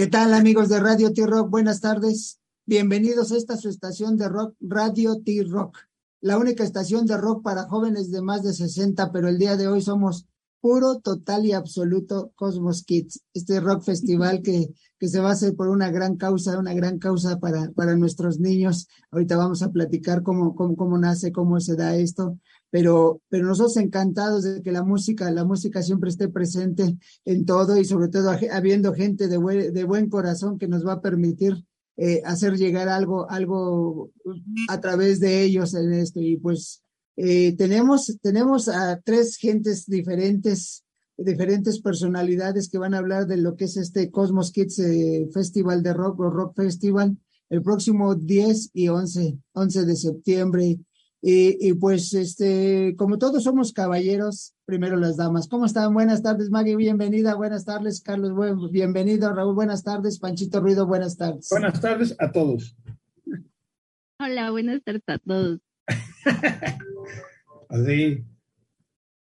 ¿Qué tal amigos de Radio T-Rock? Buenas tardes. Bienvenidos a esta su estación de rock, Radio T-Rock, la única estación de rock para jóvenes de más de 60, pero el día de hoy somos puro, total y absoluto Cosmos Kids, este rock festival que, que se va a hacer por una gran causa, una gran causa para, para nuestros niños. Ahorita vamos a platicar cómo, cómo, cómo nace, cómo se da esto, pero, pero nosotros encantados de que la música, la música siempre esté presente en todo y sobre todo habiendo gente de buen, de buen corazón que nos va a permitir eh, hacer llegar algo, algo a través de ellos en esto. Y pues eh, tenemos, tenemos a tres gentes diferentes, diferentes personalidades que van a hablar de lo que es este Cosmos Kids eh, Festival de Rock o Rock Festival el próximo 10 y 11, 11 de septiembre. Y, pues, este, como todos somos caballeros, primero las damas. ¿Cómo están? Buenas tardes, Maggie, bienvenida. Buenas tardes, Carlos, bienvenido. Raúl, buenas tardes. Panchito Ruido, buenas tardes. Buenas tardes a todos. Hola, buenas tardes a todos. Así.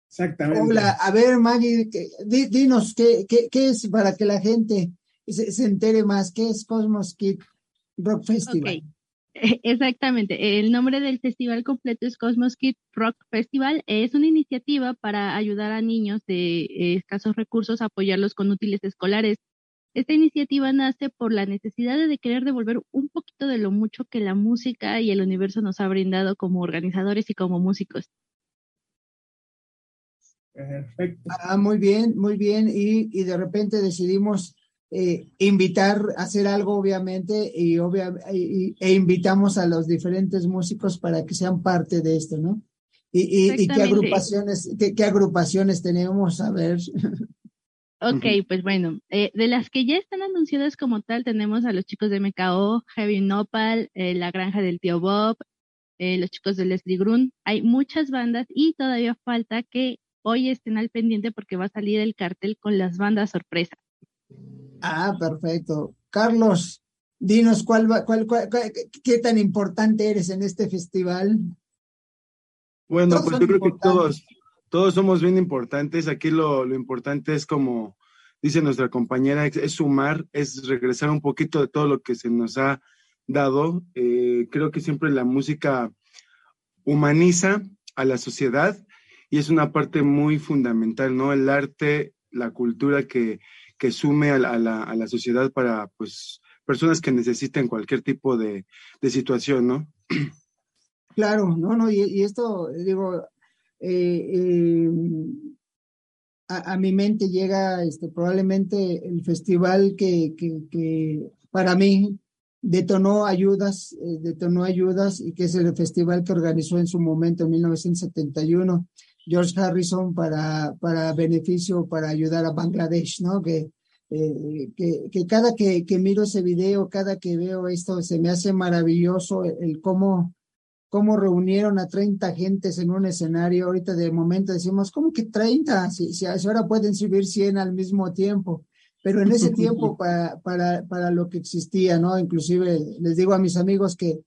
Exactamente. Hola, a ver, Maggie, dinos ¿qué, qué, qué, es para que la gente se, entere más, ¿qué es Cosmos Kid Rock Festival? Exactamente. El nombre del festival completo es Cosmos Kid Rock Festival. Es una iniciativa para ayudar a niños de escasos recursos a apoyarlos con útiles escolares. Esta iniciativa nace por la necesidad de querer devolver un poquito de lo mucho que la música y el universo nos ha brindado como organizadores y como músicos. Perfecto. Ah, muy bien, muy bien. Y de repente decidimos eh, invitar a hacer algo, obviamente, y, e invitamos a los diferentes músicos para que sean parte de esto, ¿no? Y, y qué agrupaciones, qué, qué, agrupaciones tenemos, a ver. Ok, pues bueno, eh, de las que ya están anunciadas como tal, tenemos a los chicos de MKO, Heavy Nopal, eh, La Granja del Tío Bob, eh, los chicos de Leslie Grun. Hay muchas bandas y todavía falta que hoy estén al pendiente porque va a salir el cartel con las bandas sorpresa. Ah, perfecto. Carlos, dinos cuál, cuál, qué tan importante eres en este festival. Bueno, pues yo creo que todos, todos somos bien importantes. Aquí lo, lo importante es como dice nuestra compañera, es, sumar, es regresar un poquito de todo lo que se nos ha dado. Eh, creo que siempre la música humaniza a la sociedad y es una parte muy fundamental, ¿no? El arte, la cultura que, que sume a la, a la, sociedad para, pues, personas que necesiten cualquier tipo de, de situación, ¿no? Claro, no, no, y, esto, digo, eh, eh, a, mi mente llega este, probablemente el festival que, que, para mí detonó ayudas, eh, detonó ayudas y que es el festival que organizó en su momento en 1971 George Harrison para, para beneficio, para ayudar a Bangladesh, ¿no? Que, que, que, cada que, que, miro ese video, cada que veo esto, se me hace maravilloso el cómo cómo reunieron a 30 gentes en un escenario. Ahorita de momento decimos, ¿cómo que 30? Si, si ahora pueden subir 100 al mismo tiempo. Pero en ese tiempo para, para, para lo que existía, ¿no? Inclusive les digo a mis amigos que,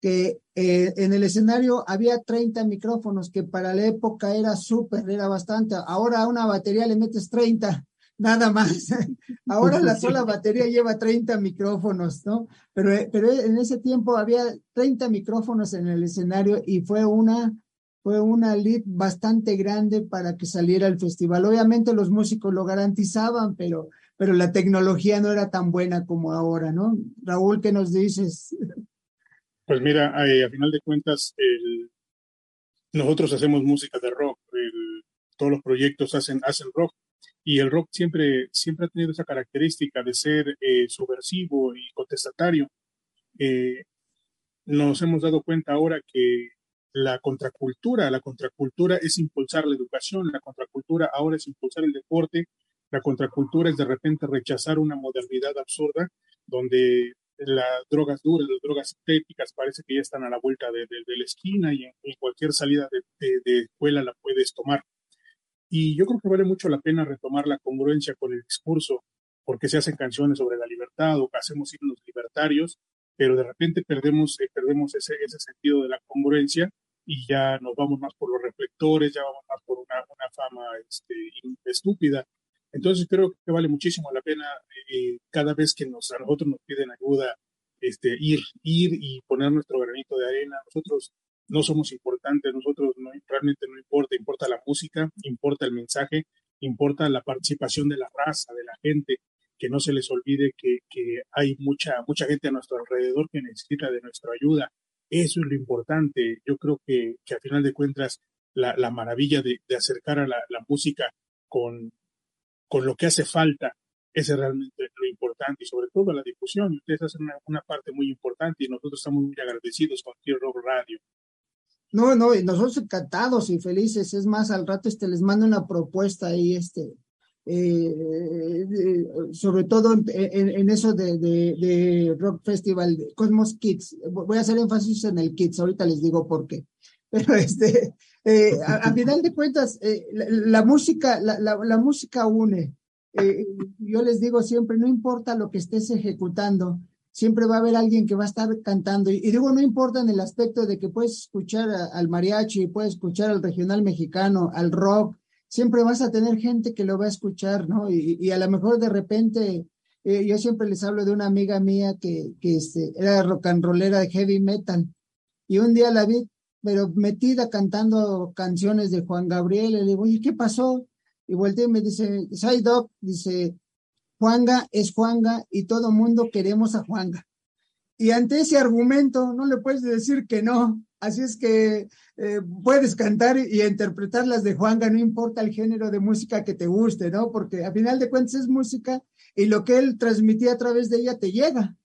que eh, en el escenario había 30 micrófonos, que para la época era súper, era bastante. Ahora a una batería le metes 30 nada más. Ahora la sola batería lleva 30 micrófonos, ¿no? Pero, pero en ese tiempo había 30 micrófonos en el escenario y fue una, fue una lead bastante grande para que saliera el festival. Obviamente los músicos lo garantizaban, pero, pero la tecnología no era tan buena como ahora, ¿no? Raúl, ¿qué nos dices? Pues mira, eh, a final de cuentas, nosotros hacemos música de rock, todos los proyectos hacen, hacen rock, y el rock siempre, siempre ha tenido esa característica de ser eh, subversivo y contestatario. Eh, nos hemos dado cuenta ahora que la contracultura, la contracultura es impulsar la educación, la contracultura ahora es impulsar el deporte, la contracultura es de repente rechazar una modernidad absurda donde las drogas duras, las drogas sintéticas parece que ya están a la vuelta de, la esquina y en, cualquier salida de, de, escuela la puedes tomar. Y yo creo que vale mucho la pena retomar la congruencia con el discurso, porque se hacen canciones sobre la libertad o hacemos himnos libertarios, pero de repente perdemos, eh, perdemos ese, ese sentido de la congruencia y ya nos vamos más por los reflectores, ya vamos más por una, una fama este, estúpida. Entonces creo que vale muchísimo la pena eh, cada vez que nos, a nosotros nos piden ayuda, este, ir, ir y poner nuestro granito de arena. Nosotros no somos importantes, nosotros no, realmente no importa, importa la música, importa el mensaje, importa la participación de la raza, de la gente, que no se les olvide que, que hay mucha, mucha gente a nuestro alrededor que necesita de nuestra ayuda. Eso es lo importante. Yo creo que, que a final de cuentas la, la maravilla de, de, acercar a la música con, con lo que hace falta ese es realmente lo importante y sobre todo la difusión. Ustedes hacen una, una, parte muy importante y nosotros estamos muy agradecidos con Kill Rock Radio. No, no, nosotros encantados y felices. Es más, al rato este les mando una propuesta ahí, este, eh, sobre todo en, en, en eso de, de, de, Rock Festival, Cosmos Kids. Voy a hacer énfasis en el Kids, ahorita les digo por qué. Pero este, eh, a, final de cuentas, eh, la, música, la, música une. Eh, yo les digo siempre, no importa lo que estés ejecutando, siempre va a haber alguien que va a estar cantando. Y, digo, no importa en el aspecto de que puedes escuchar al mariachi, puedes escuchar al regional mexicano, al rock, siempre vas a tener gente que lo va a escuchar, ¿no? Y, a lo mejor de repente, yo siempre les hablo de una amiga mía que, que este, era rock and rollera de heavy metal. Y un día la vi, pero metida cantando canciones de Juan Gabriel, y le digo, oye, ¿qué pasó? Y volteé y me dice, Doc, dice, Juanga es Juanga y todo mundo queremos a Juanga. Y ante ese argumento no le puedes decir que no. Así es que eh, puedes cantar y, y, interpretar las de Juanga, no importa el género de música que te guste, ¿no? Porque a final de cuentas es música y lo que él transmitía a través de ella te llega.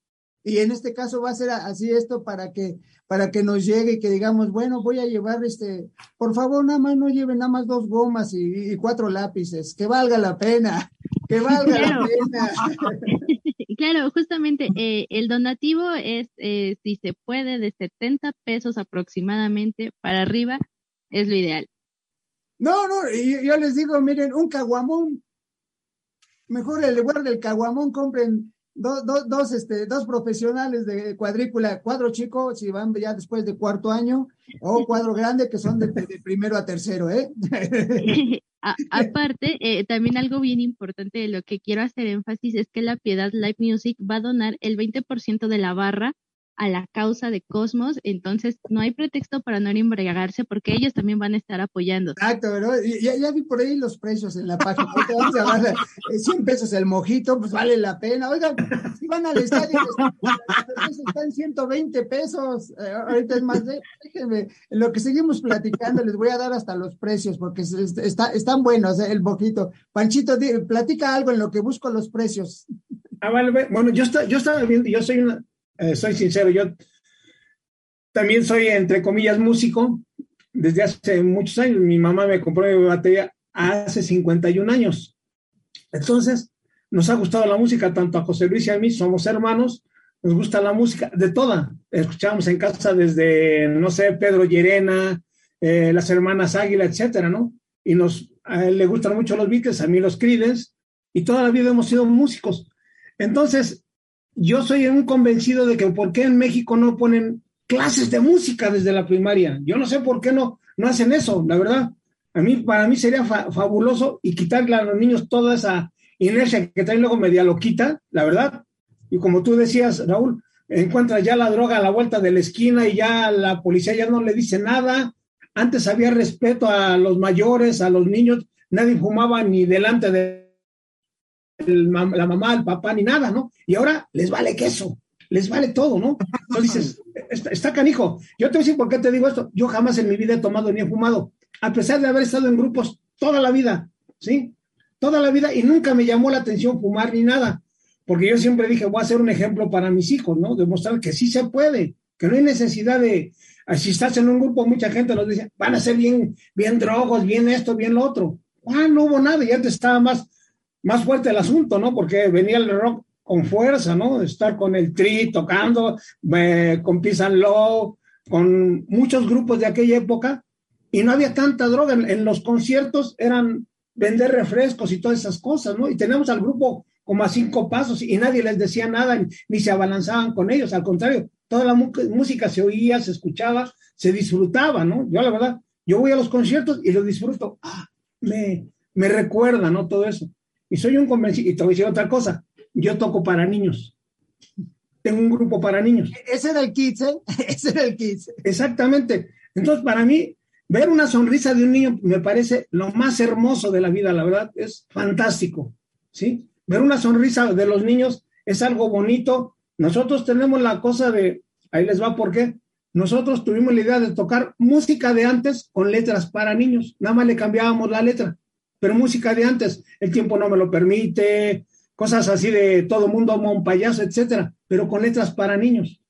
Y en este caso va a ser así esto para que, para que nos llegue y que digamos, bueno, voy a llevar este, por favor, nada más no lleven nada más dos gomas y, y cuatro lápices, que valga la pena, que valga claro. la pena. claro, justamente eh, el donativo es, eh, si se puede, de 70 pesos aproximadamente para arriba, es lo ideal. No, no, yo, yo les digo, miren, un caguamón, mejor en lugar del caguamón compren dos, dos, dos, este, dos profesionales de cuadrícula, cuadro chico, si van ya después de cuarto año, o cuadro grande, que son de, de primero a tercero, ¿eh? a, aparte, eh, también algo bien importante de lo que quiero hacer énfasis es que la Piedad Live Music va a donar el 20% de la barra a la causa de Cosmos, entonces no hay pretexto para no embriagarse porque ellos también van a estar apoyando. Exacto, ¿no? Ya, ya vi por ahí los precios en la página, vamos a dar 100 pesos el mojito, pues vale la pena. Oigan, si van al estadio, están 120 pesos, eh, ahorita es más, de, déjenme, en lo que seguimos platicando les voy a dar hasta los precios porque está, están buenos eh, el mojito. Panchito, platica algo en lo que busco los precios. Ah, vale, bueno, yo, está, yo estaba viendo, yo soy una, eh, soy sincero, yo también soy, entre comillas, músico desde hace muchos años. Mi mamá me compró mi batería hace 51 años. Entonces, nos ha gustado la música, tanto a José Luis y a mí, somos hermanos, nos gusta la música de toda. Escuchamos en casa desde, no sé, Pedro Llerena, eh, las hermanas Águila, etcétera, ¿no? Y nos, a él le gustan mucho los Beatles, a mí los Creedence, y toda la vida hemos sido músicos. Entonces, yo soy un convencido de que por qué en México no ponen clases de música desde la primaria. Yo no sé por qué no, no hacen eso, la verdad. A mí, para mí sería fa fabuloso y quitarle a los niños toda esa inercia que traen luego media loquita, la verdad. Y como tú decías, Raúl, encuentras ya la droga a la vuelta de la esquina y ya la policía ya no le dice nada. Antes había respeto a los mayores, a los niños, nadie fumaba ni delante de el, la mamá, el papá, ni nada, ¿no? Y ahora les vale queso, les vale todo, ¿no? Entonces dices, está, está, canijo. Yo te voy a decir por qué te digo esto. Yo jamás en mi vida he tomado ni he fumado, a pesar de haber estado en grupos toda la vida, ¿sí? Toda la vida y nunca me llamó la atención fumar ni nada, porque yo siempre dije, voy a ser un ejemplo para mis hijos, ¿no? Demostrar que sí se puede, que no hay necesidad de, si estás en un grupo, mucha gente nos dice, van a ser bien, bien drogos, bien esto, bien lo otro. Ah, no hubo nada, y antes estaba más, más fuerte el asunto, ¿no? Porque venía el rock con fuerza, ¿no? Estar con el Tri tocando, eh, con Peace and Love, con muchos grupos de aquella época, y no había tanta droga. En, en, los conciertos eran vender refrescos y todas esas cosas, ¿no? Y tenemos al grupo como a cinco pasos y nadie les decía nada, ni se abalanzaban con ellos, al contrario, toda la música se oía, se escuchaba, se disfrutaba, ¿no? Yo la verdad, yo voy a los conciertos y lo disfruto, ah, me, me recuerda, ¿no? Todo eso. Y soy un convencido, y te voy a decir otra cosa, yo toco para niños. Tengo un grupo para niños. Ese era el Kids, ¿eh? Ese era el Kids. Exactamente. Entonces, para mí, ver una sonrisa de un niño me parece lo más hermoso de la vida, la verdad, es fantástico. ¿Sí? Ver una sonrisa de los niños es algo bonito. Nosotros tenemos la cosa de, ahí les va por qué. Nosotros tuvimos la idea de tocar música de antes con letras para niños. Nada más le cambiábamos la letra, pero música de antes. El tiempo no me lo permite, cosas así de todo mundo como un payaso, etcétera, pero con letras para niños.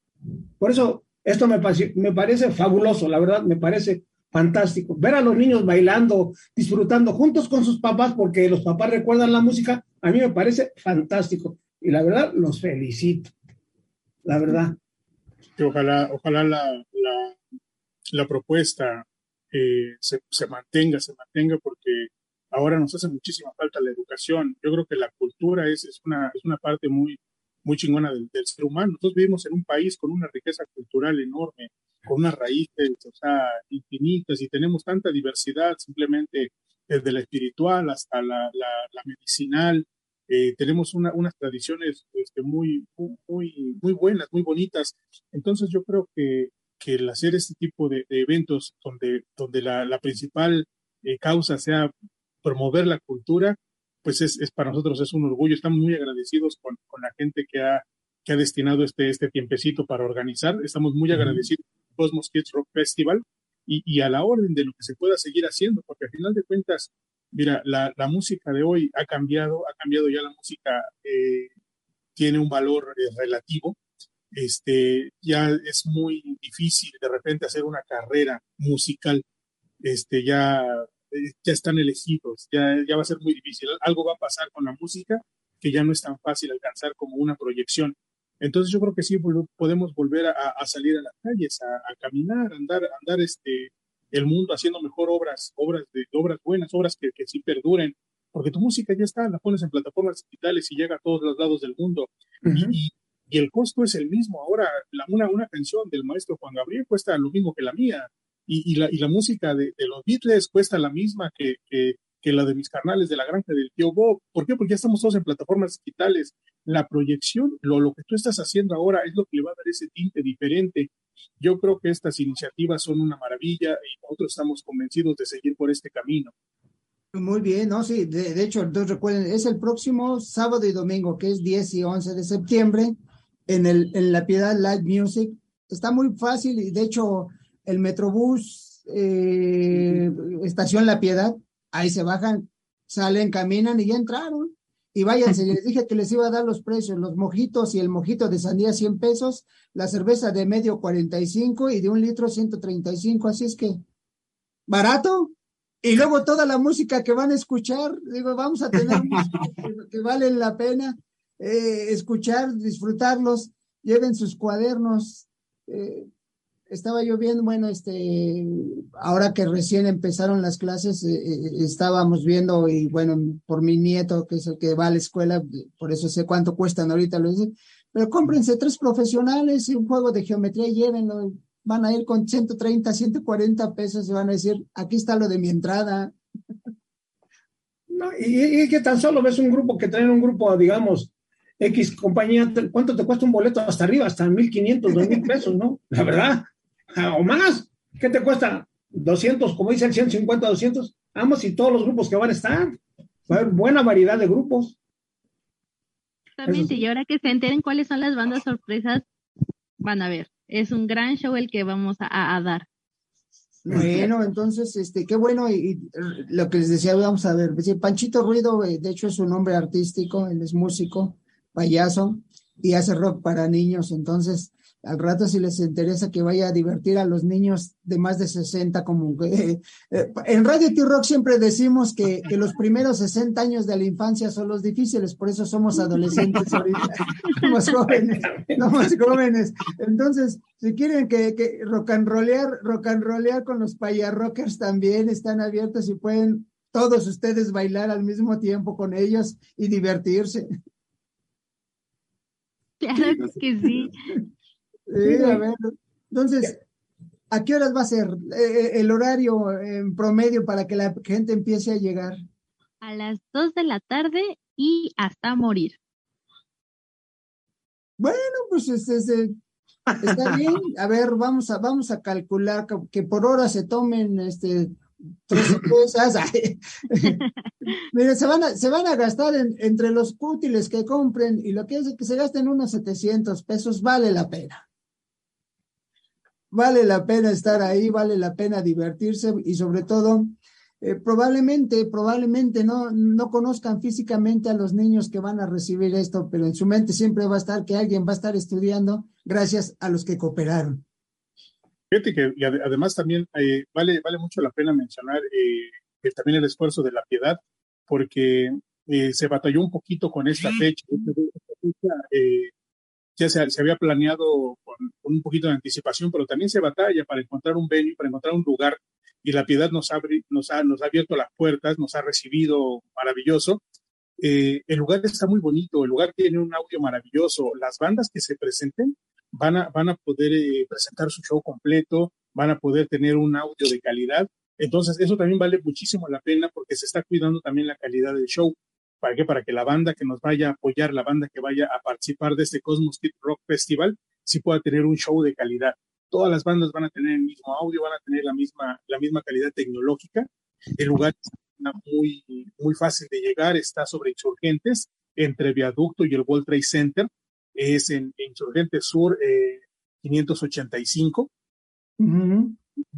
Por eso esto me, me parece fabuloso, la verdad, me parece fantástico. Ver a los niños bailando, disfrutando juntos con sus papás, porque los papás recuerdan la música, a mí me parece fantástico. Y la verdad, los felicito. La verdad ojalá, ojalá la, la, propuesta eh, se, se, mantenga, se mantenga, porque ahora nos hace muchísima falta la educación. Yo creo que la cultura es, es, una, es una parte muy, muy chingona del, ser humano. Nosotros vivimos en un país con una riqueza cultural enorme, con unas raíces, infinitas, y tenemos tanta diversidad simplemente desde la espiritual hasta la medicinal, eh, tenemos unas tradiciones este, muy, muy, muy buenas, muy bonitas. Entonces yo creo que, que el hacer este tipo de, eventos donde, donde la, principal eh, causa sea promover la cultura, pues es, es, para nosotros es un orgullo. Estamos muy agradecidos con, con la gente que ha, que ha destinado este, este tiempecito para organizar. Estamos muy agradecidos con Cosmos Kids Rock Festival y, y, a la orden de lo que se pueda seguir haciendo, porque al final de cuentas Mira, la, la, música de hoy ha cambiado, ha cambiado ya la música, eh, tiene un valor eh, relativo. Este, ya es muy difícil de repente hacer una carrera musical. Este, ya, eh, ya están elegidos, ya, ya va a ser muy difícil. Algo va a pasar con la música que ya no es tan fácil alcanzar como una proyección. Entonces yo creo que sí podemos volver a, a salir a las calles, a, a, caminar, andar, andar este, el mundo haciendo mejor obras, obras de obras buenas, obras que, que sí perduren, porque tu música ya está, la pones en plataformas digitales y llega a todos los lados del mundo. y, y, el costo es el mismo. Ahora, la, una, una canción del maestro Juan Gabriel cuesta lo mismo que la mía. Y, y, la, y la, música de, de, los Beatles cuesta la misma que, que, que, la de mis carnales de la granja del tío Bob. ¿Por qué? Porque ya estamos todos en plataformas digitales. La proyección, lo, lo que tú estás haciendo ahora es lo que le va a dar ese tinte diferente yo creo que estas iniciativas son una maravilla y nosotros estamos convencidos de seguir por este camino. Muy bien, no, sí, de, hecho, entonces recuerden, es el próximo sábado y domingo, que es 10 y 11 de septiembre, en, el, en La Piedad Live Music. Está muy fácil y de hecho el Metrobús, eh, Estación La Piedad, ahí se bajan, salen, caminan y ya entraron y váyanse, les dije que les iba a dar los precios, los mojitos y el mojito de sandía 100 pesos, la cerveza de medio 45 y de un litro 135, así es que barato. Y luego toda la música que van a escuchar, digo, vamos a tener que, que valen la pena eh, escuchar, disfrutarlos, lleven sus cuadernos, eh, estaba yo viendo, bueno, este, ahora que recién empezaron las clases, eh, eh, estábamos viendo, y bueno, por mi nieto, que es el que va a la escuela, por eso sé cuánto cuestan ahorita, lo dice, pero cómprense tres profesionales y un juego de geometría y llévenlo, van a ir con 130, 140 pesos y van a decir, aquí está lo de mi entrada. No, y, y que tan solo ves un grupo que traen un grupo, digamos, X compañía, ¿cuánto te cuesta un boleto hasta arriba? Hasta 1.500, 2.000 pesos, ¿no? La verdad. Ah, o más. ¿Qué te cuesta? 200, como dice el 150, 200. Vamos y todos los grupos que van a estar. Va a haber buena variedad de grupos. Exactamente, y ahora que se enteren cuáles son las bandas sorpresas, van a ver. Es un gran show el que vamos a, dar. Bueno, entonces, este, qué bueno, y, lo que les decía, vamos a ver, Panchito Ruido, eh, de hecho es un nombre artístico, él es músico, payaso, y hace rock para niños, entonces, al rato si les interesa que vaya a divertir a los niños de más de 60, como eh, eh, en Radio T-Rock siempre decimos que, que, los primeros 60 años de la infancia son los difíciles, por eso somos adolescentes ahorita, somos jóvenes, somos jóvenes. Entonces, si quieren que, que rock and rollear, rock and rollear con los payarrockers también están abiertos y pueden todos ustedes bailar al mismo tiempo con ellos y divertirse. Claro que sí. Sí, a ver. Entonces, ¿a qué horas va a ser eh, eh, el horario en promedio para que la gente empiece a llegar? A las 2 de la tarde y hasta morir. Bueno, pues este, este está bien. A ver, vamos a, vamos a calcular que, por hora se tomen este tres cosas. Miren, se van a, se van a gastar entre los útiles que compren y lo que es que se gasten unos 700 pesos, vale la pena vale la pena estar ahí, vale la pena divertirse y sobre todo, eh, probablemente, probablemente no, no conozcan físicamente a los niños que van a recibir esto, pero en su mente siempre va a estar que alguien va a estar estudiando gracias a los que cooperaron. Fíjate que y además también eh, vale, vale mucho la pena mencionar eh, también el esfuerzo de la piedad, porque se batalló un poquito con esta fecha. Esta fecha se, había planeado con, un poquito de anticipación, pero también se batalla para encontrar un venue, para encontrar un lugar, y la piedad nos, ha, abierto las puertas, nos ha recibido maravilloso. Eh, el lugar está muy bonito, el lugar tiene un audio maravilloso, las bandas que se presenten van a, van a poder eh, presentar su show completo, van a poder tener un audio de calidad. Entonces, eso también vale muchísimo la pena porque se está cuidando también la calidad del show. ¿Para qué? Para que la banda que nos vaya a apoyar, la banda que vaya a participar de este Cosmos Kid Rock Festival, sí pueda tener un show de calidad. Todas las bandas van a tener el mismo audio, van a tener la misma, la misma calidad tecnológica. El lugar es muy, muy fácil de llegar, está sobre Insurgentes, entre Viaducto y el World Trade Center. Es en, Insurgentes Sur 585.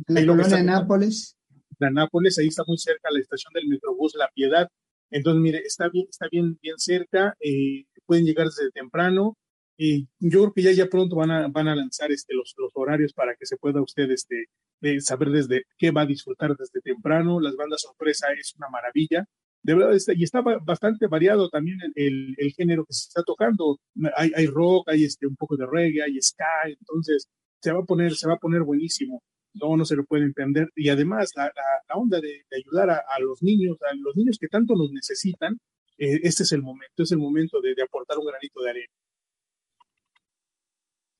La colonia Nápoles. La Nápoles, ahí está muy cerca la estación del Metrobús La Piedad. Entonces, mire, está bien, está bien, bien cerca, eh, pueden llegar desde temprano. Y yo creo que ya, ya pronto van a, van a lanzar este, los, los horarios para que se pueda usted este, eh, saber desde qué va a disfrutar desde temprano. Las bandas sorpresa es una maravilla. De verdad, está, y está bastante variado también el, el, género que se está tocando. Hay, hay rock, hay este, un poco de reggae, hay ska, entonces se va a poner, se va a poner buenísimo no, no se lo puede entender. Y además, la, la, onda de, ayudar a, los niños, a los niños que tanto nos necesitan, eh, este es el momento, es el momento de, aportar un granito de arena.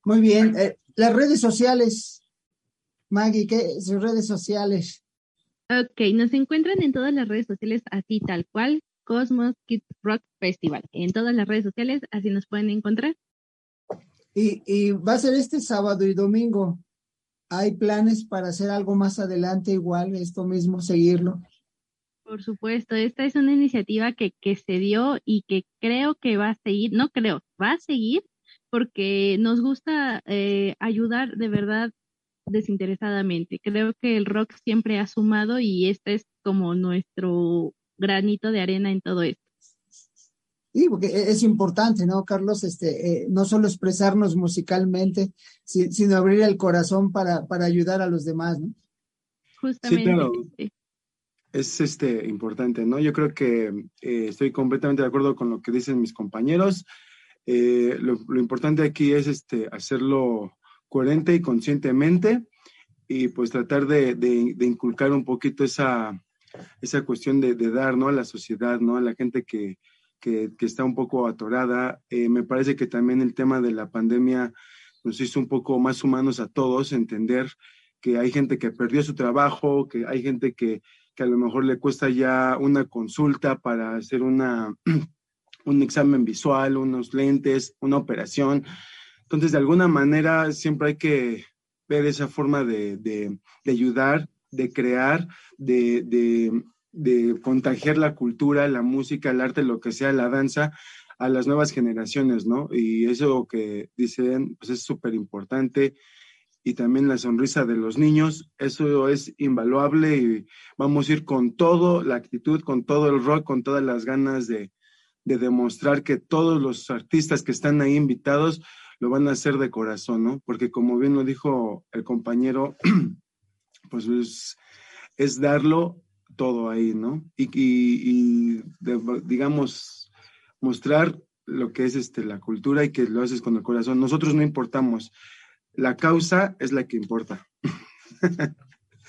Muy bien. Eh, las redes sociales, Maggie, ¿qué sus redes sociales? Ok, nos encuentran en todas las redes sociales así tal cual, Cosmos Kids Rock Festival. En todas las redes sociales así nos pueden encontrar. Y, y va a ser este sábado y domingo. ¿Hay planes para hacer algo más adelante igual, esto mismo, seguirlo? Por supuesto, esta es una iniciativa que, que se dio y que creo que va a seguir, no creo, va a seguir porque nos gusta eh, ayudar de verdad desinteresadamente. Creo que el rock siempre ha sumado y este es como nuestro granito de arena en todo esto. Sí, porque e-, es importante, ¿no, Carlos? Este, eh, no solo expresarnos musicalmente, sino abrir el corazón para, para ayudar a los demás, ¿no? Justamente. Sí, claro. Es este, importante, ¿no? Yo creo que eh, estoy completamente de acuerdo con lo que dicen mis compañeros. Eh, lo, importante aquí es este, hacerlo coherente y conscientemente y pues tratar de, de, inculcar un poquito esa, esa cuestión de, de, dar, ¿no? A la sociedad, ¿no? A la gente que, que, está un poco atorada. Eh, me parece que también el tema de la pandemia nos hizo un poco más humanos a todos, entender que hay gente que perdió su trabajo, que hay gente que, que a lo mejor le cuesta ya una consulta para hacer una, un examen visual, unos lentes, una operación. Entonces, de alguna manera, siempre hay que ver esa forma de, de, de ayudar, de crear, de, de contagiar la cultura, la música, el arte, lo que sea, la danza a las nuevas generaciones, ¿no? Y eso que dicen, pues es súper importante. Y también la sonrisa de los niños, eso es invaluable y vamos a ir con todo, la actitud, con todo el rock, con todas las ganas de, de demostrar que todos los artistas que están ahí invitados lo van a hacer de corazón, ¿no? Porque como bien lo dijo el compañero, pues es, es darlo todo ahí, ¿no? Y, digamos, mostrar lo que es este, la cultura y que lo haces con el corazón. Nosotros no importamos, la causa es la que importa.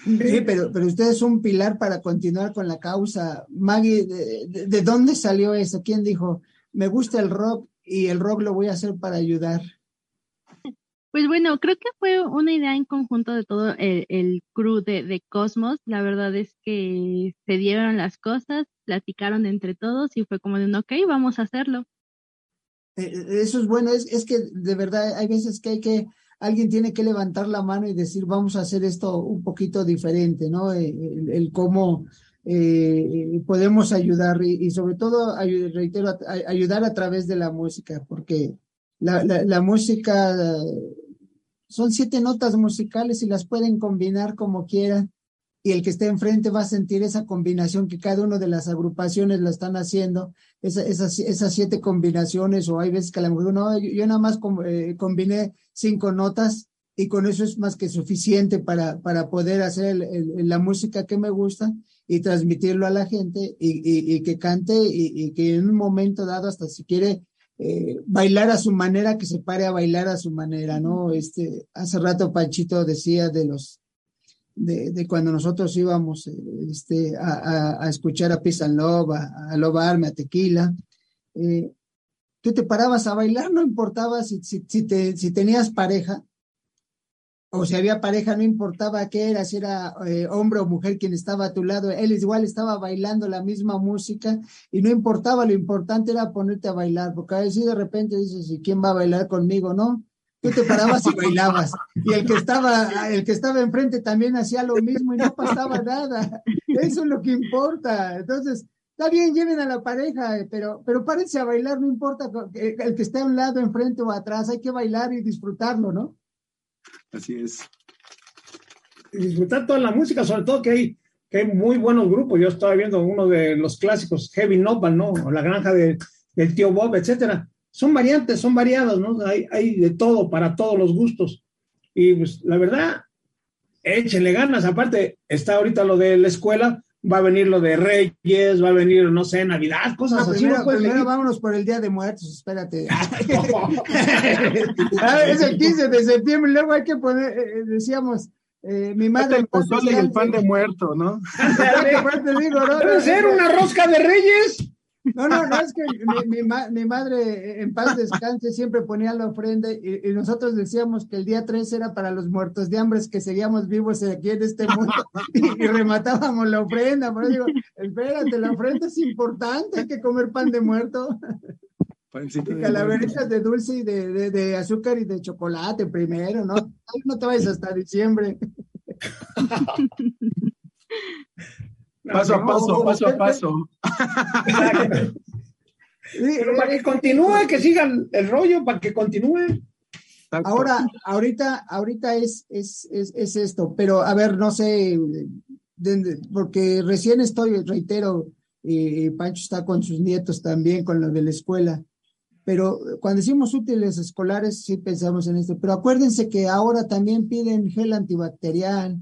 Sí, pero, pero usted es un pilar para continuar con la causa. Maggie, de dónde salió eso? ¿Quién dijo, me gusta el rock y el rock lo voy a hacer para ayudar? Pues bueno, creo que fue una idea en conjunto de todo el, crew de, Cosmos. La verdad es que se dieron las cosas, platicaron entre todos y fue como de, ok, vamos a hacerlo. Eh, eso es bueno, es, que de verdad hay veces que hay que, alguien tiene que levantar la mano y decir, vamos a hacer esto un poquito diferente, ¿no? El, cómo podemos ayudar y, sobre todo, reitero, ayudar a través de la música, porque la música son siete notas musicales y las pueden combinar como quieran. Y el que esté enfrente va a sentir esa combinación que cada una de las agrupaciones la están haciendo, esas, esas siete combinaciones, o hay veces que a lo mejor no, yo, nada más eh, combiné cinco notas y con eso es más que suficiente para, para poder hacer la música que me gusta y transmitirlo a la gente y, que cante y, que en un momento dado, hasta si quiere eh, bailar a su manera, que se pare a bailar a su manera, ¿no? Este, hace rato Panchito decía de los de, cuando nosotros íbamos eh, este, a, escuchar a Peace and Love, a, a Lobarme, a Tequila, eh, tú te parabas a bailar, no importaba si, si, te, si tenías pareja, o si había pareja, no importaba qué era, si era eh, hombre o mujer quien estaba a tu lado, él igual estaba bailando la misma música y no importaba, lo importante era ponerte a bailar, porque a veces de repente dices, ¿y quién va a bailar conmigo? No, tú te parabas y bailabas. Y el que estaba, el que estaba enfrente también hacía lo mismo y no pasaba nada. Eso es lo que importa. Entonces, está bien, lleven a la pareja, pero, pero párense a bailar, no importa el que esté a un lado, enfrente o atrás, hay que bailar y disfrutarlo, ¿no? Así es. disfrutar toda la música, sobre todo que hay, que hay muy buenos grupos. Yo estaba viendo uno de los clásicos, Heavy Nopal, ¿no? O La Granja de, del Tío Bob, etcétera son variantes, son variados, ¿no? Hay, hay de todo para todos los gustos. Y pues la verdad, échenle ganas. Aparte, está ahorita lo de la escuela, va a venir lo de Reyes, va a venir, no sé, Navidad, cosas así. Primero, primero vámonos por el Día de Muertos, espérate. Ah, es el 15 de septiembre, luego hay que poner, eh, eh, decíamos, eh, mi madre. El pozole y el pan de muerto, ¿no? Debe ser una rosca de Reyes. No, no, no, es que mi, mi, madre en paz descanse siempre ponía la ofrenda y, nosotros decíamos que el día 3 era para los muertos de hambre que seguíamos vivos aquí en este mundo y, rematábamos la ofrenda. Pero digo, espérate, la ofrenda es importante, hay que comer pan de muerto. y calaveritas de dulce y de, de, azúcar y de chocolate primero, ¿no? No te vayas hasta diciembre. Paso a paso, paso a paso. Pero para que continúe, que sigan el rollo, para que continúe. Ahora, ahorita, ahorita es, es, es, esto, pero a ver, no sé, porque recién estoy, reitero, y Pancho está con sus nietos también, con lo de la escuela, pero cuando decimos útiles escolares, sí pensamos en esto, pero acuérdense que ahora también piden gel antibacterial,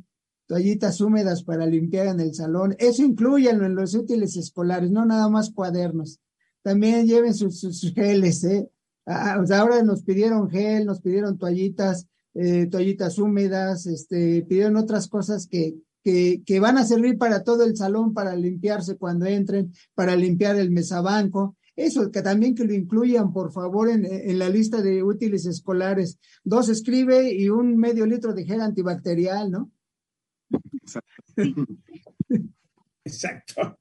toallitas húmedas para limpiar en el salón. Eso incluyenlo en los útiles escolares, no nada más cuadernos. También lleven sus, geles, ¿eh? Ah, ah, ahora nos pidieron gel, nos pidieron toallitas, eh, toallitas húmedas, este, pidieron otras cosas que, que, que, van a servir para todo el salón, para limpiarse cuando entren, para limpiar el mesabanco. Eso, que también que lo incluyan, por favor, en, en la lista de útiles escolares. Dos escribe y un medio litro de gel antibacterial, ¿no? Exacto.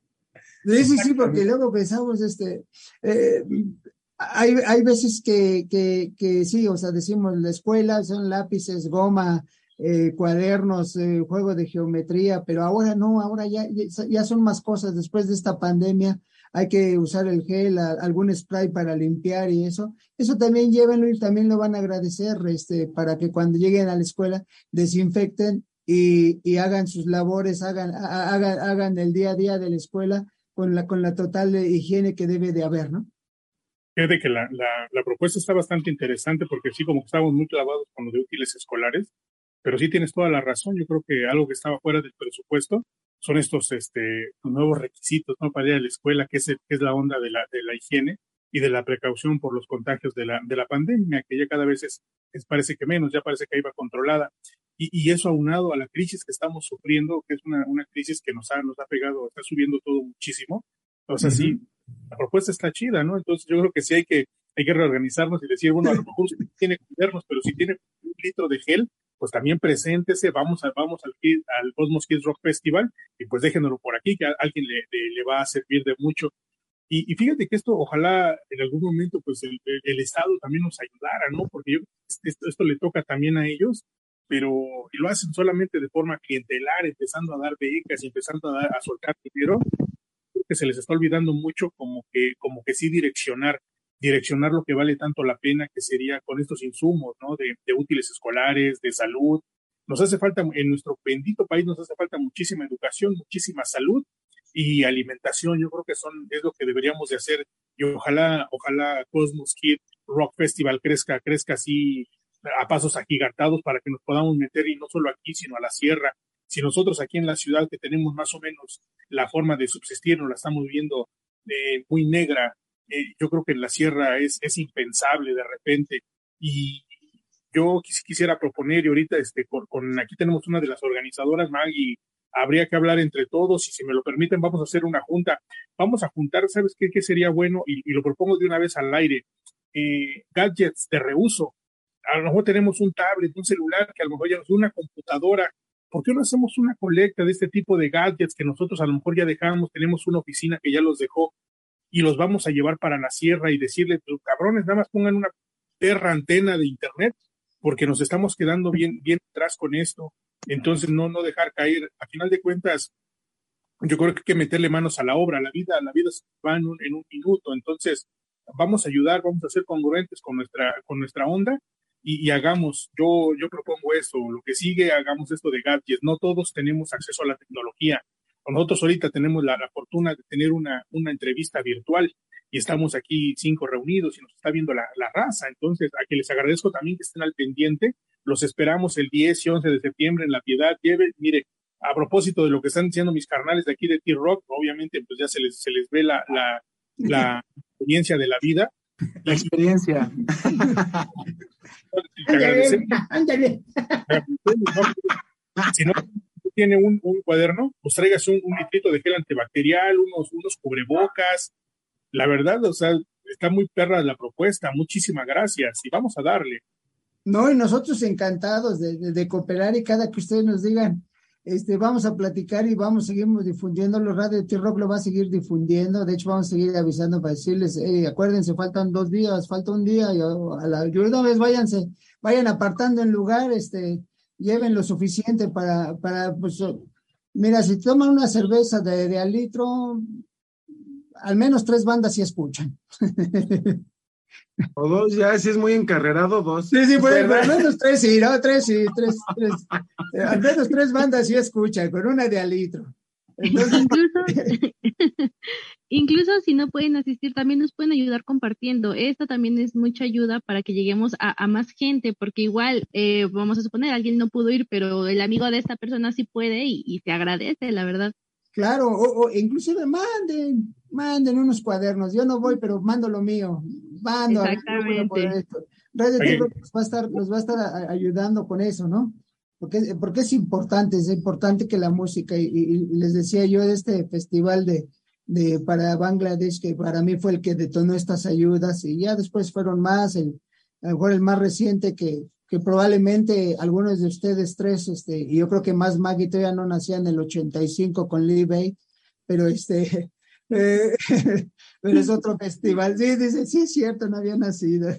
Sí, sí, sí, porque luego pensamos, este, eh, hay, hay veces que, que, que, sí, o sea, decimos la escuela son lápices, goma, eh, cuadernos, eh, juego de geometría, pero ahora no, ahora ya, ya son más cosas. Después de esta pandemia hay que usar el gel, algún spray para limpiar y eso. Eso también llévenlo y también lo van a agradecer, este, para que cuando lleguen a la escuela desinfecten y, hagan sus labores, hagan, hagan, hagan el día a día de la escuela con la, con la total higiene que debe de haber, ¿no? Fíjate que la, la, propuesta está bastante interesante porque sí, como que estamos muy clavados con lo de útiles escolares, pero sí tienes toda la razón. Yo creo que algo que estaba fuera del presupuesto son estos este, nuevos requisitos ¿no? para ir a la escuela, que es, que es la onda de la, de la higiene y de la precaución por los contagios de la, de la pandemia, que ya cada vez es, es, parece que menos, ya parece que iba controlada. Y, eso aunado a la crisis que estamos sufriendo, que es una, una crisis que nos ha, nos ha pegado, está subiendo todo muchísimo. O sea, sí, la propuesta está chida, ¿no? Entonces yo creo que sí hay que, hay que reorganizarnos y decir, bueno, a lo mejor usted tiene que cuidarnos, pero si tiene un litro de gel, pues también preséntese, vamos, a, vamos al, al Cosmos Kids Rock Festival y pues déjenoslo por aquí, que a alguien le, le, va a servir de mucho. Y, fíjate que esto, ojalá en algún momento, pues el, Estado también nos ayudara, ¿no? Porque yo, esto, esto, le toca también a ellos, pero lo hacen solamente de forma clientelar, empezando a dar becas y empezando a, a soltar dinero, creo que se les está olvidando mucho como que, como que sí direccionar, direccionar lo que vale tanto la pena, que sería con estos insumos, ¿no? De, de útiles escolares, de salud. Nos hace falta, en nuestro bendito país nos hace falta muchísima educación, muchísima salud y alimentación. Yo creo que son, es lo que deberíamos de hacer y ojalá, ojalá Cosmos Kid Rock Festival crezca, crezca así a pasos agigantados para que nos podamos meter y no solo aquí, sino a la sierra. Si nosotros aquí en la ciudad que tenemos más o menos la forma de subsistir, nos la estamos viendo eh, muy negra, eh, yo creo que en la sierra es, es impensable de repente. Y yo quisiera proponer, y ahorita este, con, aquí tenemos una de las organizadoras, Maggie habría que hablar entre todos y si me lo permiten vamos a hacer una junta. Vamos a juntar, ¿sabes qué, qué sería bueno? Y, lo propongo de una vez al aire. Eh, gadgets de reuso. A lo mejor tenemos un tablet, un celular, que a lo mejor ya es una computadora. ¿Por qué no hacemos una colecta de este tipo de gadgets que nosotros a lo mejor ya dejamos? Tenemos una oficina que ya los dejó y los vamos a llevar para la sierra y decirle, cabrones, nada más pongan una perra antena de internet porque nos estamos quedando bien, bien atrás con esto. Entonces, no, no dejar caer. A final de cuentas, yo creo que hay que meterle manos a la obra. La vida, la vida se va en un, en un minuto. Entonces, vamos a ayudar, vamos a ser congruentes con nuestra, con nuestra onda y, hagamos, yo, yo propongo eso, lo que sigue, hagamos esto de gadgets. No todos tenemos acceso a la tecnología. Nosotros ahorita tenemos la, la fortuna de tener una, una entrevista virtual y estamos aquí cinco reunidos y nos está viendo la, la raza. Entonces, a que les agradezco también que estén al pendiente. Los esperamos el 10 y 11 de septiembre en La Piedad. Lleve, mire, a propósito de lo que están diciendo mis carnales de aquí de T-Rock, obviamente, pues ya se les, se les ve la, la, la experiencia de la vida. La experiencia. si no tiene un, un, cuaderno, pues traigas un, un litrito de gel antibacterial, unos, unos cubrebocas, la verdad, o sea, está muy perra la propuesta, muchísimas gracias y vamos a darle. No, y nosotros encantados de, cooperar y cada que ustedes nos digan, este, vamos a platicar y vamos, seguimos difundiendo, los radio T-Rock lo va a seguir difundiendo, de hecho vamos a seguir avisando para decirles, acuérdense, faltan dos días, falta un día, y a la una vez váyanse, vayan apartando en lugar, este, lleven lo suficiente para, para, pues, mira, si toman una cerveza de, de al litro, al menos tres bandas sí escuchan. O dos, ya, si es muy encarrerado, dos. Sí, sí, pues, al menos tres, sí, no, tres, sí, tres, tres. Eh, al menos tres bandas sí escuchan, con una de alitro. Incluso, incluso si no pueden asistir, también nos pueden ayudar compartiendo. Esto también es mucha ayuda para que lleguemos a, más gente, porque igual, eh, vamos a suponer, alguien no pudo ir, pero el amigo de esta persona sí puede y, y se agradece, la verdad. Claro, o, o, inclusive manden, manden unos cuadernos. Yo no voy, pero mando lo mío. Mando. Exactamente. Radio va a estar, nos va a estar ayudando con eso, ¿no? Porque, porque es importante, es importante que la música, y, les decía yo de este festival de, de para Bangladesh, que para mí fue el que detonó estas ayudas, y ya después fueron más, el, a lo mejor el más reciente que, que probablemente algunos de ustedes tres, este, y yo creo que más Maggie todavía no nacía en el 85 con Lee Bay, pero este, eh, pero es otro festival. Sí, dice, sí es cierto, no había nacido.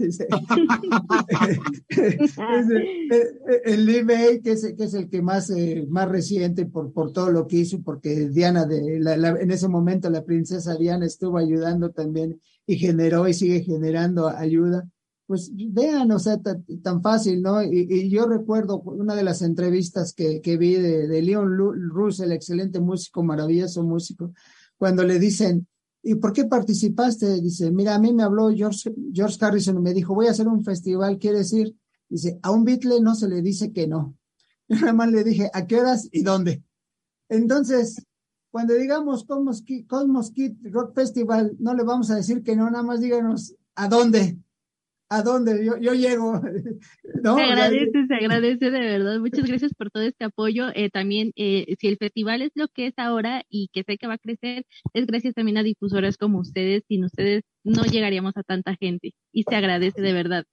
El Lee que es, que es el que más, eh, más reciente por, por todo lo que hizo, porque Diana, de, en ese momento la princesa Diana estuvo ayudando también y generó y sigue generando ayuda pues vean, o sea, tan, fácil, ¿no? Y, yo recuerdo una de las entrevistas que, que vi de, de Leon Russell, excelente músico, maravilloso músico, cuando le dicen, ¿y por qué participaste? Dice, mira, a mí me habló George, George Harrison y me dijo, voy a hacer un festival, ¿quiere decir? Dice, a un Beatle no se le dice que no. Yo nada más le dije, ¿a qué horas y dónde? Entonces, cuando digamos Cosmos, Cosmos Kid Rock Festival, no le vamos a decir que no, nada más díganos a dónde a dónde yo, yo llego. ¿no? Se agradece, se agradece de verdad. Muchas gracias por todo este apoyo. Eh, también, eh, si el festival es lo que es ahora y que sé que va a crecer, es gracias también a difusoras como ustedes. Sin ustedes no llegaríamos a tanta gente y se agradece de verdad.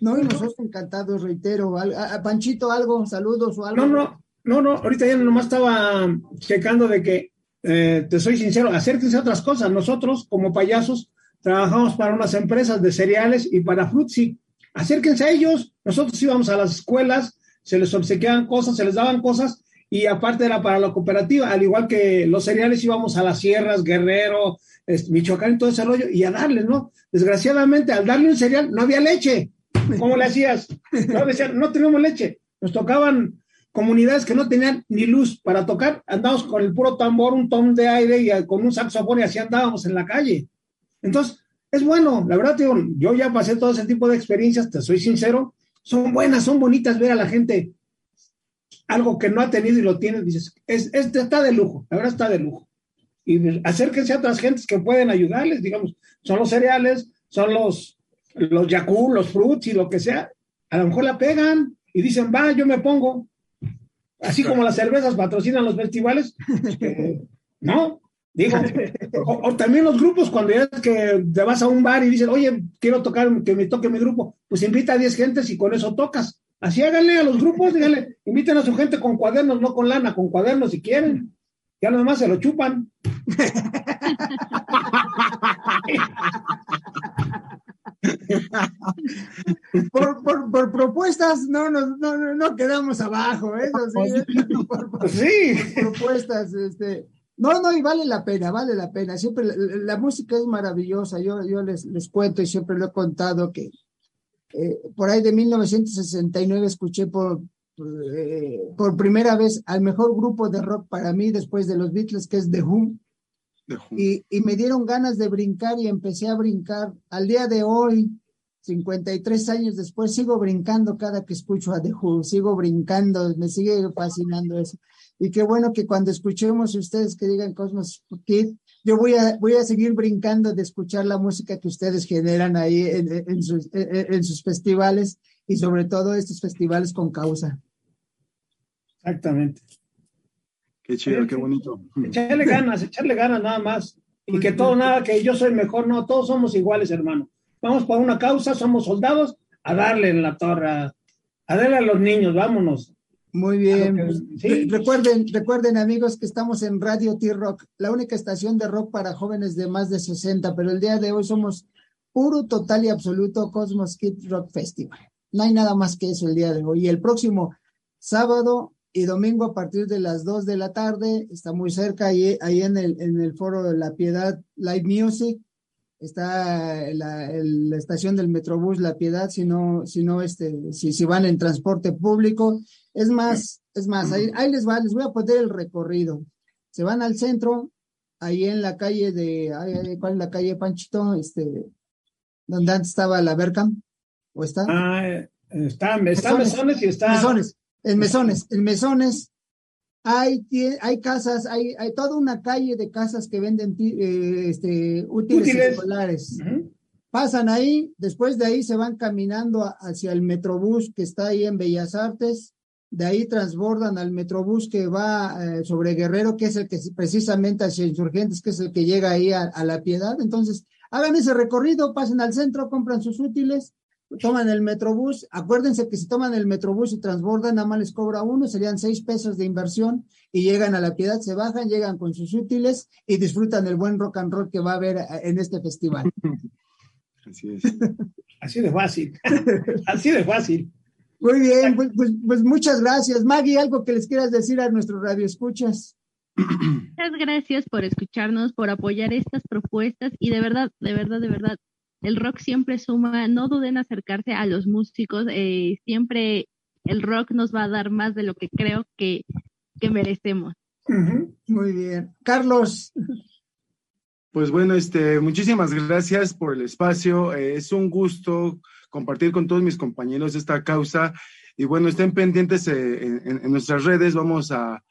No, y nosotros encantados, reitero. A, Panchito, algo, saludos o algo. No, no, no, no, ahorita ya nomás estaba checando de que eh, te soy sincero, acérquense a otras cosas. Nosotros, como payasos, trabajamos para unas empresas de cereales y para Frutzi. Acérquense a ellos. Nosotros íbamos a las escuelas, se les obsequiaban cosas, se les daban cosas y aparte era para la cooperativa, al igual que los cereales íbamos a las sierras, Guerrero, Michoacán y todo ese rollo y a darles, ¿no? Desgraciadamente, al darle un cereal no había leche. ¿Cómo le hacías? No, decían, no tenemos leche. Nos tocaban comunidades que no tenían ni luz para tocar, andábamos con el puro tambor, un tom de aire y con un saxofón y así andábamos en la calle. Entonces, es bueno, la verdad, tío, yo ya pasé todo ese tipo de experiencias, te soy sincero, son buenas, son bonitas ver a la gente algo que no ha tenido y lo tiene, dices, es, este está de lujo, la verdad está de lujo. Y acérquense a otras gentes que pueden ayudarles, digamos, son los cereales, son los, los los fruits y lo que sea, a lo mejor la pegan y dicen, va, yo me pongo. Así como las cervezas patrocinan los festivales, ¿no? Digo, o, también los grupos, cuando ya es que te vas a un bar y dices, oye, quiero tocar, que me toque mi grupo, pues invita a 10 gentes y con eso tocas. Así háganle a los grupos, díganle, inviten a su gente con cuadernos, no con lana, con cuadernos si quieren. Ya los demás se lo chupan. por, por, por, propuestas no, no, no, no quedamos abajo, ¿eh? sí. sí. propuestas, este. No, no, y vale la pena, vale la pena. Siempre la, música es maravillosa. Yo, yo les, les cuento y siempre lo he contado que eh, por ahí de 1969 escuché por, eh, por primera vez al mejor grupo de rock para mí después de los Beatles, que es The Who. Y, y, me dieron ganas de brincar y empecé a brincar. Al día de hoy, 53 años después, sigo brincando cada que escucho a The Who, sigo brincando, me sigue fascinando eso. Y qué bueno que cuando escuchemos ustedes que digan Cosmos Kid, yo voy a, voy a seguir brincando de escuchar la música que ustedes generan ahí en, sus, en, sus festivales y sobre todo estos festivales con causa. Exactamente. Qué chido, qué bonito. Echarle ganas, echarle ganas nada más. Y que todo, nada, que yo soy mejor, no, todos somos iguales, hermano. Vamos por una causa, somos soldados, a darle en la torre, a darle a los niños, vámonos. Muy bien. recuerden, recuerden amigos que estamos en Radio T-Rock, la única estación de rock para jóvenes de más de 60, pero el día de hoy somos puro, total y absoluto Cosmos Kid Rock Festival. No hay nada más que eso el día de hoy. Y el próximo sábado y domingo a partir de las 2 de la tarde, está muy cerca ahí, ahí en, el, en el foro de La Piedad Live Music, está la, la, estación del Metrobús La Piedad, si no, si no, este, si, si van en transporte público, es más, es más, ahí, les va, les voy a poner el recorrido. Se van al centro, ahí en la calle de, ¿cuál es la calle Panchito? Este, donde antes estaba la Bercam, ¿o está? Ah, está, está Mesones, y está. Mesones, en Mesones, en Mesones hay, hay casas, hay, hay toda una calle de casas que venden eh, este, útiles, escolares. Pasan ahí, después de ahí se van caminando hacia el Metrobús que está ahí en Bellas Artes, de ahí transbordan al Metrobús que va eh, sobre Guerrero, que es el que precisamente hacia Insurgentes, que es el que llega ahí a, La Piedad. Entonces, hagan ese recorrido, pasen al centro, compran sus útiles, toman el Metrobús. Acuérdense que si toman el Metrobús y transbordan, nada más les cobra uno, serían seis pesos de inversión y llegan a La Piedad, se bajan, llegan con sus útiles y disfrutan el buen rock and roll que va a haber eh, en este festival. Así es. Así de fácil. Así de fácil. Muy bien, pues, pues, pues, muchas gracias. Maggie, algo que les quieras decir a nuestros radioescuchas. Muchas gracias por escucharnos, por apoyar estas propuestas y de verdad, de verdad, de verdad, el rock siempre suma, no duden en acercarse a los músicos, eh, siempre el rock nos va a dar más de lo que creo que, que merecemos. Muy bien. Carlos. Pues bueno, este, muchísimas gracias por el espacio. Eh, es un gusto compartir con todos mis compañeros esta causa. Y bueno, estén pendientes eh, en, nuestras redes, vamos a,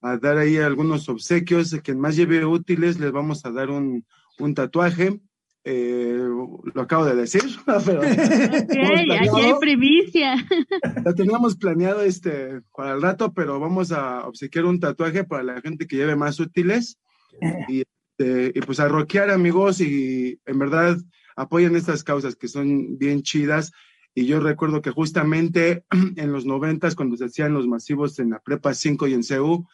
dar ahí algunos obsequios. Quien más lleve útiles, les vamos a dar un, tatuaje. Eh, lo acabo de decir, pero aquí hay primicia. Lo teníamos planeado este para el rato, pero vamos a obsequiar un tatuaje para la gente que lleve más útiles y, este, y pues a rockear amigos y en verdad apoyan estas causas que son bien chidas. Y yo recuerdo que justamente en los noventas, cuando se hacían los masivos en la Prepa 5 y en CEU,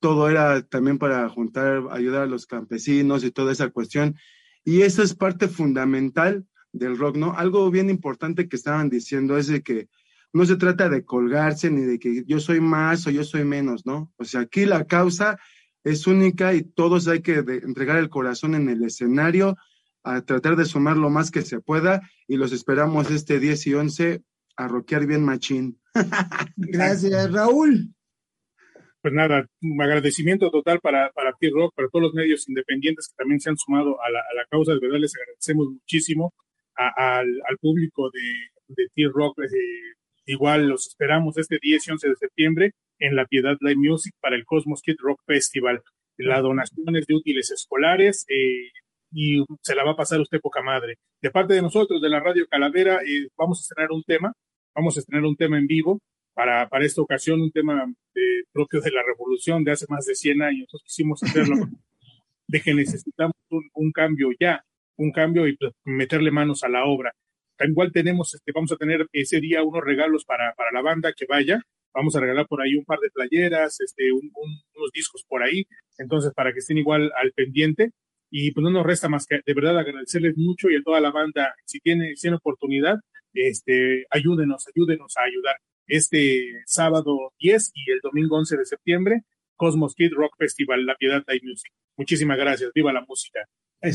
todo era también para juntar, ayudar a los campesinos y toda esa cuestión. Y eso es parte fundamental del rock, ¿no? Algo bien importante que estaban diciendo es de que no se trata de colgarse ni de que yo soy más o yo soy menos, ¿no? O sea, aquí la causa es única y todos hay que entregar el corazón en el escenario, a tratar de sumar lo más que se pueda y los esperamos este 10 y 11 a rockear bien machín. Gracias, Raúl. Pues nada, un agradecimiento total para, para T-Rock, para todos los medios independientes que también se han sumado a la, a la causa. De verdad, les agradecemos muchísimo al, al, público de, de T-Rock. Eh, igual los esperamos este 10 y 11 de septiembre en la Piedad Live Music para el Cosmos Kid Rock Festival. La donación es de útiles escolares eh, y se la va a pasar usted poca madre. De parte de nosotros, de la Radio Calavera, eh, vamos a estrenar un tema, vamos a estrenar un tema en vivo para, para esta ocasión, un tema eh, propio de la revolución de hace más de 100 años. Nosotros quisimos hacerlo de que necesitamos un, un cambio ya, un cambio y pues, meterle manos a la obra. Igual tenemos, este, vamos a tener ese día unos regalos para, para la banda que vaya. Vamos a regalar por ahí un par de playeras, este, un, un, unos discos por ahí. Entonces, para que estén igual al pendiente. Y pues no nos resta más que de verdad agradecerles mucho y a toda la banda, si tienen, si tienen oportunidad, este, ayúdenos, ayúdenos a ayudar. Este sábado 10 y el domingo 11 de septiembre, Cosmos Kid Rock Festival, La Piedad Time Music. Muchísimas gracias. Viva la música.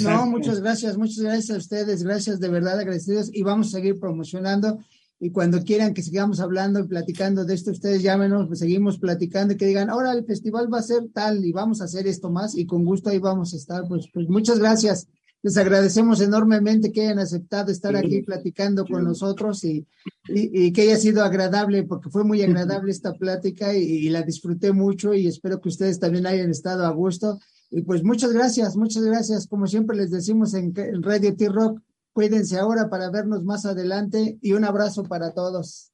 No, muchas gracias, muchas gracias a ustedes, gracias de verdad agradecidos y vamos a seguir promocionando y cuando quieran que sigamos hablando y platicando de esto, ustedes llámenos, pues seguimos platicando y que digan, ahora el festival va a ser tal y vamos a hacer esto más y con gusto ahí vamos a estar. Pues, pues muchas gracias. Les agradecemos enormemente que hayan aceptado estar aquí platicando con nosotros y, y, y que haya sido agradable, porque fue muy agradable esta plática y, y la disfruté mucho y espero que ustedes también hayan estado a gusto. Y pues muchas gracias, muchas gracias. Como siempre les decimos en, en Radio T-Rock, cuídense ahora para vernos más adelante y un abrazo para todos.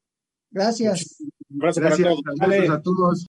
Gracias. Gracias, gracias a todos.